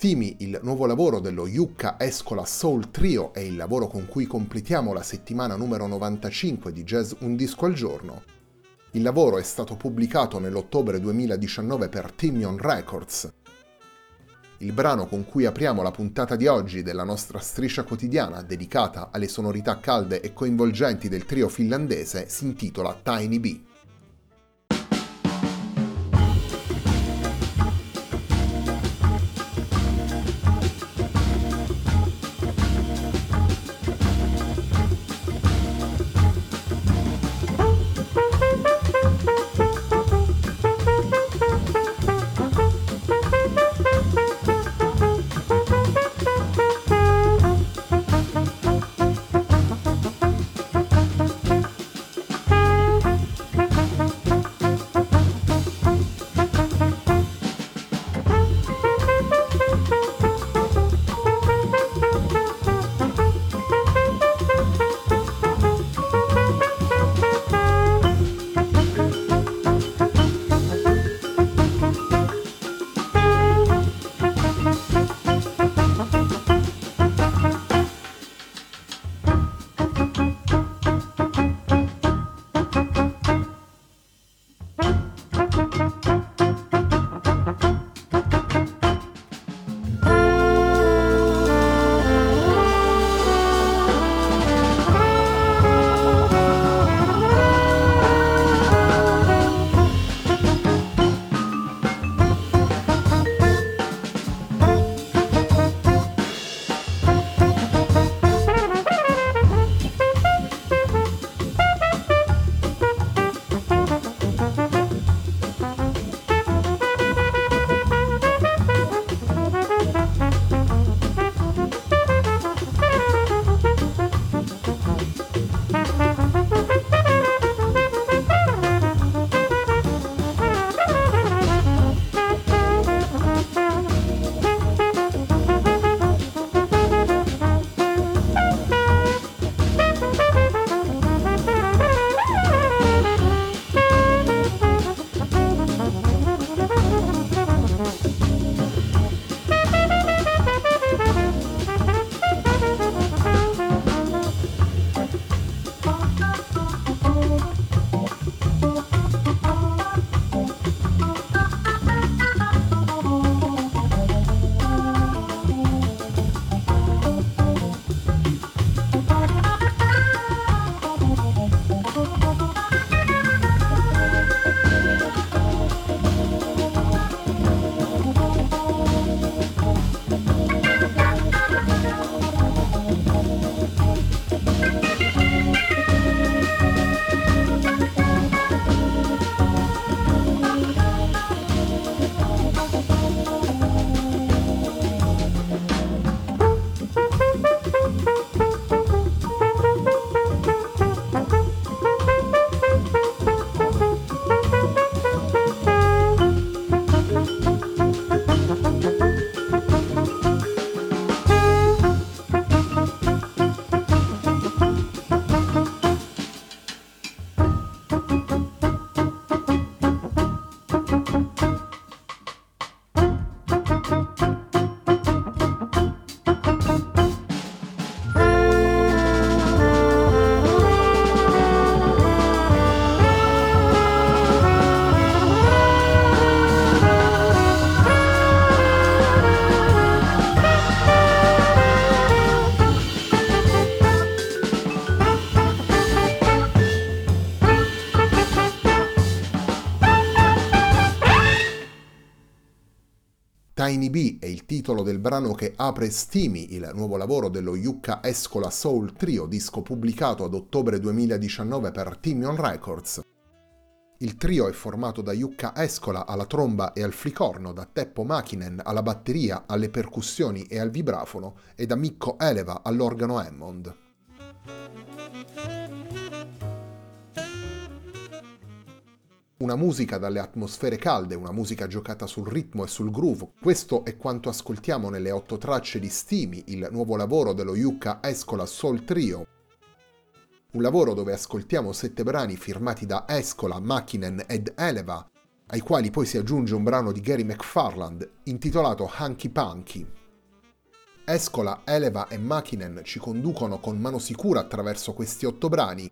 Stimi, il nuovo lavoro dello Yucca Escola Soul Trio è il lavoro con cui completiamo la settimana numero 95 di Jazz Un Disco al Giorno. Il lavoro è stato pubblicato nell'ottobre 2019 per Timion Records. Il brano con cui apriamo la puntata di oggi della nostra striscia quotidiana dedicata alle sonorità calde e coinvolgenti del trio finlandese si intitola Tiny B. Tiny B è il titolo del brano che apre Stimi, il nuovo lavoro dello Yucca Escola Soul Trio, disco pubblicato ad ottobre 2019 per Timion Records. Il trio è formato da Yucca Escola alla tromba e al flicorno, da Teppo Makinen alla batteria, alle percussioni e al vibrafono e da Mikko Eleva all'organo Hammond. Una musica dalle atmosfere calde, una musica giocata sul ritmo e sul groove. Questo è quanto ascoltiamo nelle otto tracce di Stimi, il nuovo lavoro dello Yucca Escola Soul Trio. Un lavoro dove ascoltiamo sette brani firmati da Escola, Makinen ed Eleva, ai quali poi si aggiunge un brano di Gary McFarland intitolato Hanky Punky. Escola, Eleva e Makinen ci conducono con mano sicura attraverso questi otto brani,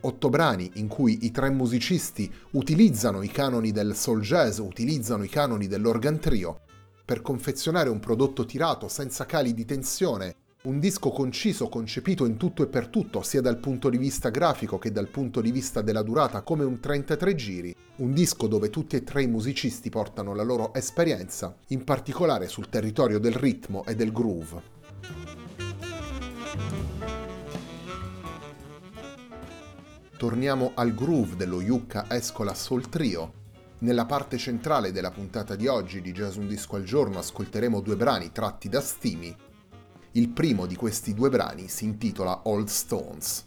otto brani in cui i tre musicisti utilizzano i canoni del soul jazz, utilizzano i canoni dell'organ trio per confezionare un prodotto tirato senza cali di tensione, un disco conciso concepito in tutto e per tutto, sia dal punto di vista grafico che dal punto di vista della durata, come un 33 giri, un disco dove tutti e tre i musicisti portano la loro esperienza, in particolare sul territorio del ritmo e del groove. Torniamo al groove dello Yucca Escola Soul Trio. Nella parte centrale della puntata di oggi di Jazz Un Disco al Giorno ascolteremo due brani tratti da Stimi. Il primo di questi due brani si intitola Old Stones.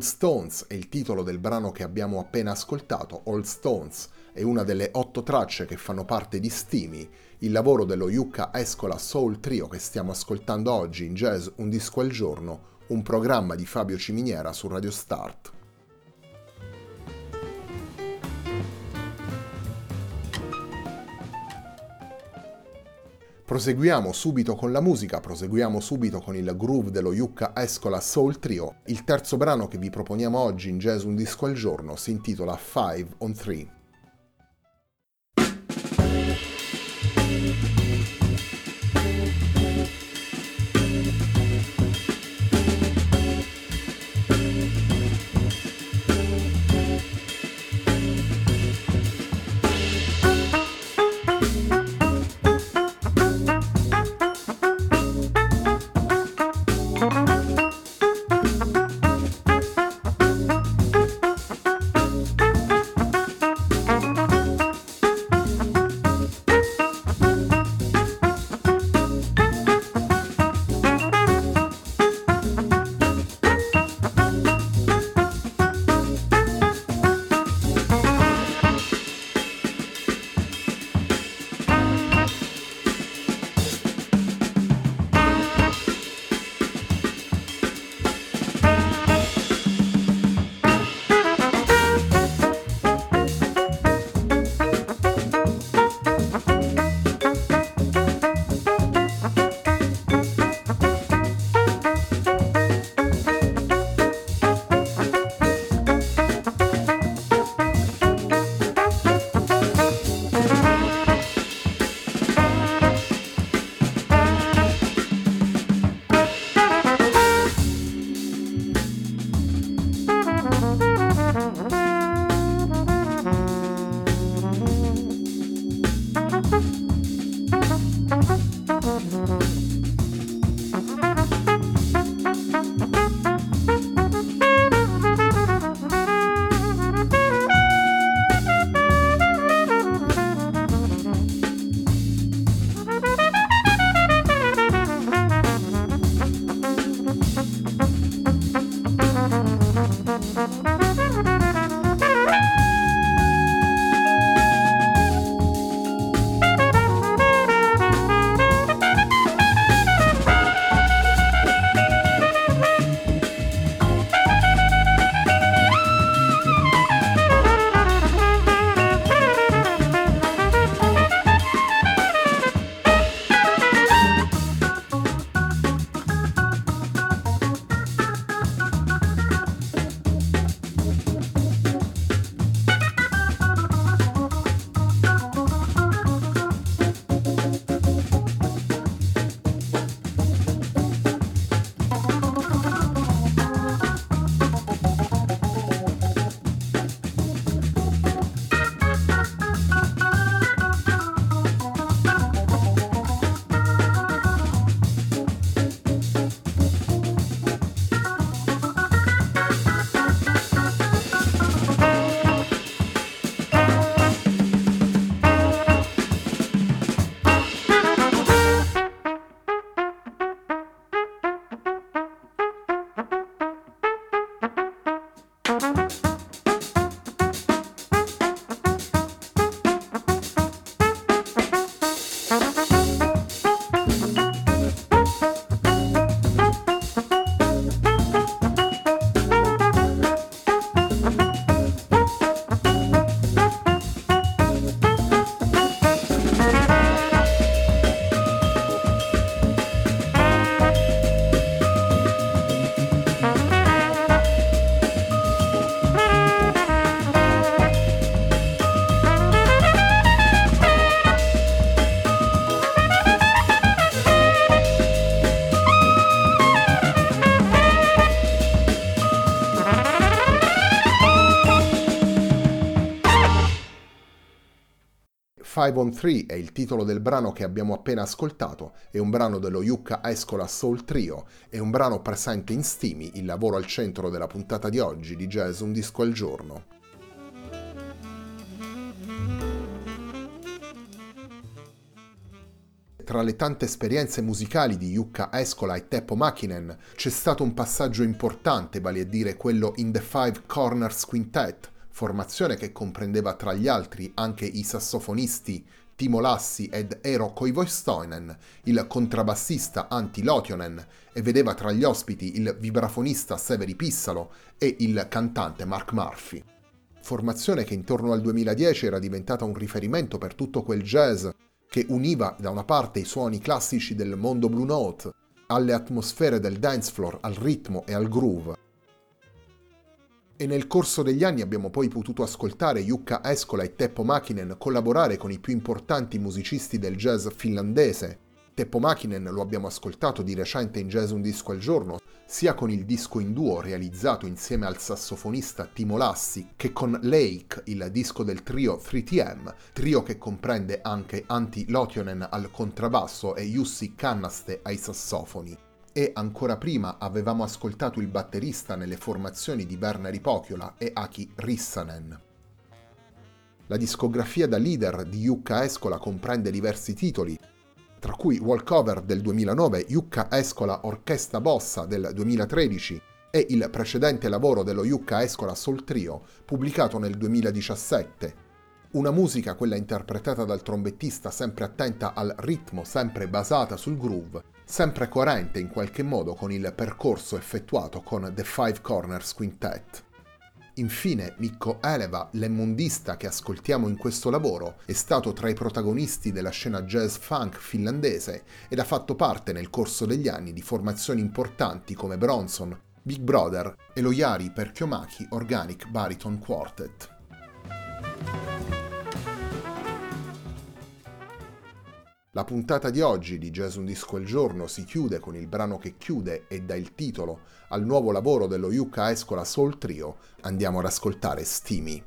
Old Stones è il titolo del brano che abbiamo appena ascoltato. Old Stones è una delle otto tracce che fanno parte di Steamy, il lavoro dello Yucca Escola Soul Trio che stiamo ascoltando oggi in Jazz Un disco al giorno, un programma di Fabio Ciminiera su Radio Start. Proseguiamo subito con la musica, proseguiamo subito con il groove dello Yucca Escola Soul Trio. Il terzo brano che vi proponiamo oggi in Jazz Un Disco al Giorno si intitola Five on Three. Five on Three è il titolo del brano che abbiamo appena ascoltato, è un brano dello Yucca Escola Soul Trio, è un brano presente in Stimi, il lavoro al centro della puntata di oggi di Jazz Un Disco al Giorno. Tra le tante esperienze musicali di Jukka Escola e Teppo Makinen c'è stato un passaggio importante, vale a dire quello in The Five Corners Quintet, formazione che comprendeva tra gli altri anche i sassofonisti Timo Lassi ed Eero Koivostoinen, il contrabbassista Antti Lotionen e vedeva tra gli ospiti il vibrafonista Severi Pissalo e il cantante Mark Murphy. Formazione che intorno al 2010 era diventata un riferimento per tutto quel jazz che univa da una parte i suoni classici del mondo Blue Note alle atmosfere del dance floor, al ritmo e al groove. E nel corso degli anni abbiamo poi potuto ascoltare Jukka Eskola e Teppo Makinen collaborare con i più importanti musicisti del jazz finlandese, Teppo Makinen lo abbiamo ascoltato di recente in Jazz Un Disco al Giorno, sia con il disco in duo realizzato insieme al sassofonista Timo Lassi che con Lake, il disco del trio 3TM, trio che comprende anche Antti Lotionen al contrabbasso e Jussi Kannaste ai sassofoni. E ancora prima avevamo ascoltato il batterista nelle formazioni di Berneri Pokiola e Aki Rissanen. La discografia da leader di Jukka Eskola comprende diversi titoli, tra cui Walkover del 2009, Jukka Escola Orchestra Bossa del 2013 e il precedente lavoro dello Jukka Escola Soul Trio, pubblicato nel 2017. Una musica, quella interpretata dal trombettista sempre attenta al ritmo, sempre basata sul groove, sempre coerente in qualche modo con il percorso effettuato con The Five Corners Quintet. Infine, Mikko Eleva, l'emmondista che ascoltiamo in questo lavoro, è stato tra i protagonisti della scena jazz funk finlandese ed ha fatto parte nel corso degli anni di formazioni importanti come Bronson, Big Brother e lo Yari Perchiomaki Organic Bariton Quartet. La puntata di oggi di Jazz Un Disco al Giorno si chiude con il brano che chiude e dà il titolo al nuovo lavoro dello Yuka Escola Soul Trio. Andiamo ad ascoltare Steamy.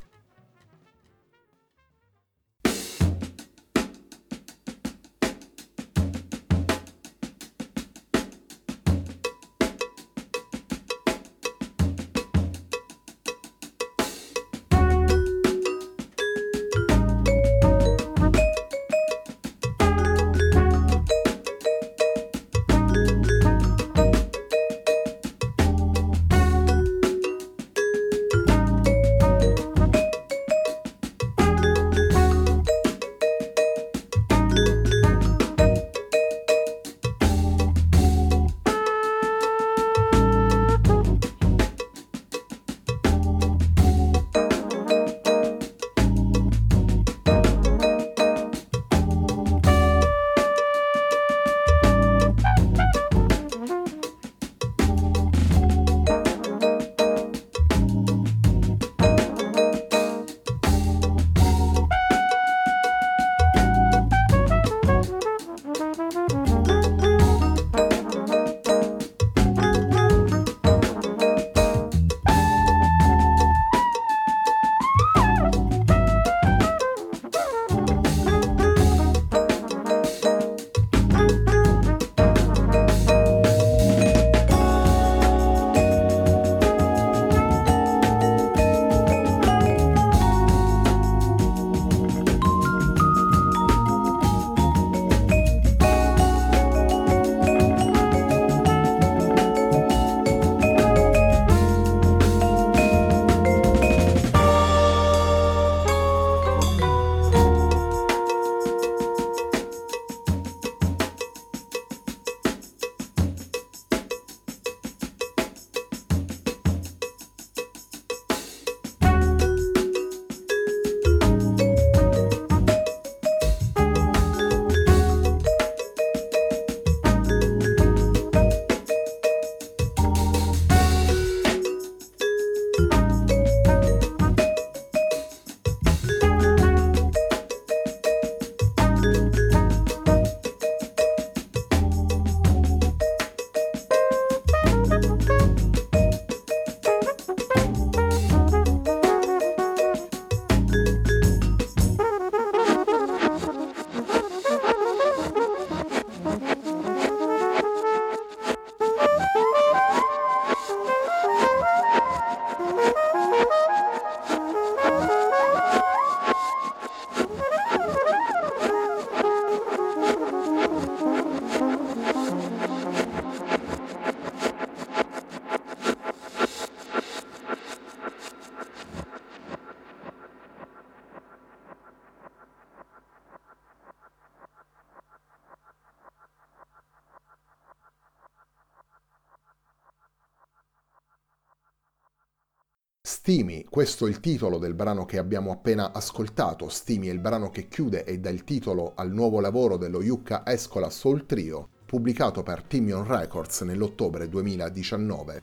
Stimi, questo è il titolo del brano che abbiamo appena ascoltato. Stimi è il brano che chiude e dà il titolo al nuovo lavoro dello Yucca Escola Soul Trio, pubblicato per Timion Records nell'ottobre 2019.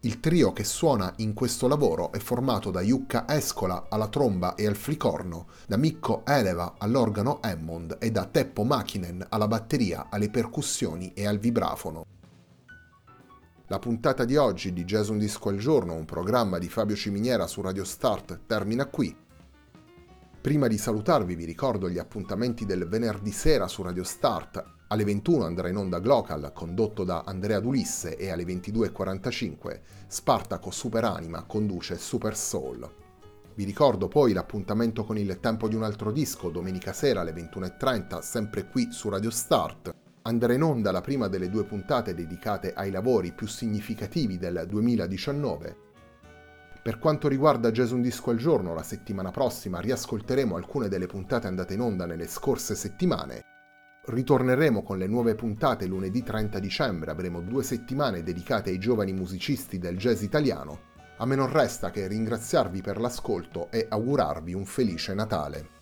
Il trio che suona in questo lavoro è formato da Yucca Escola alla tromba e al flicorno, da Mikko Eleva all'organo Hammond e da Teppo Makinen alla batteria, alle percussioni e al vibrafono. La puntata di oggi di Jazz Un Disco al Giorno, un programma di Fabio Ciminiera su Radio Start, termina qui. Prima di salutarvi vi ricordo gli appuntamenti del venerdì sera su Radio Start. Alle 21 andrà in onda Glocal, condotto da Andrea Dulisse, e alle 22.45 Spartaco Superanima conduce Super Soul. Vi ricordo poi l'appuntamento con il tempo di un altro disco domenica sera alle 21.30, sempre qui su Radio Start andrà in onda la prima delle due puntate dedicate ai lavori più significativi del 2019. Per quanto riguarda Jazz Un Disco al Giorno, la settimana prossima riascolteremo alcune delle puntate andate in onda nelle scorse settimane. Ritorneremo con le nuove puntate lunedì 30 dicembre, avremo due settimane dedicate ai giovani musicisti del jazz italiano. A me non resta che ringraziarvi per l'ascolto e augurarvi un felice Natale.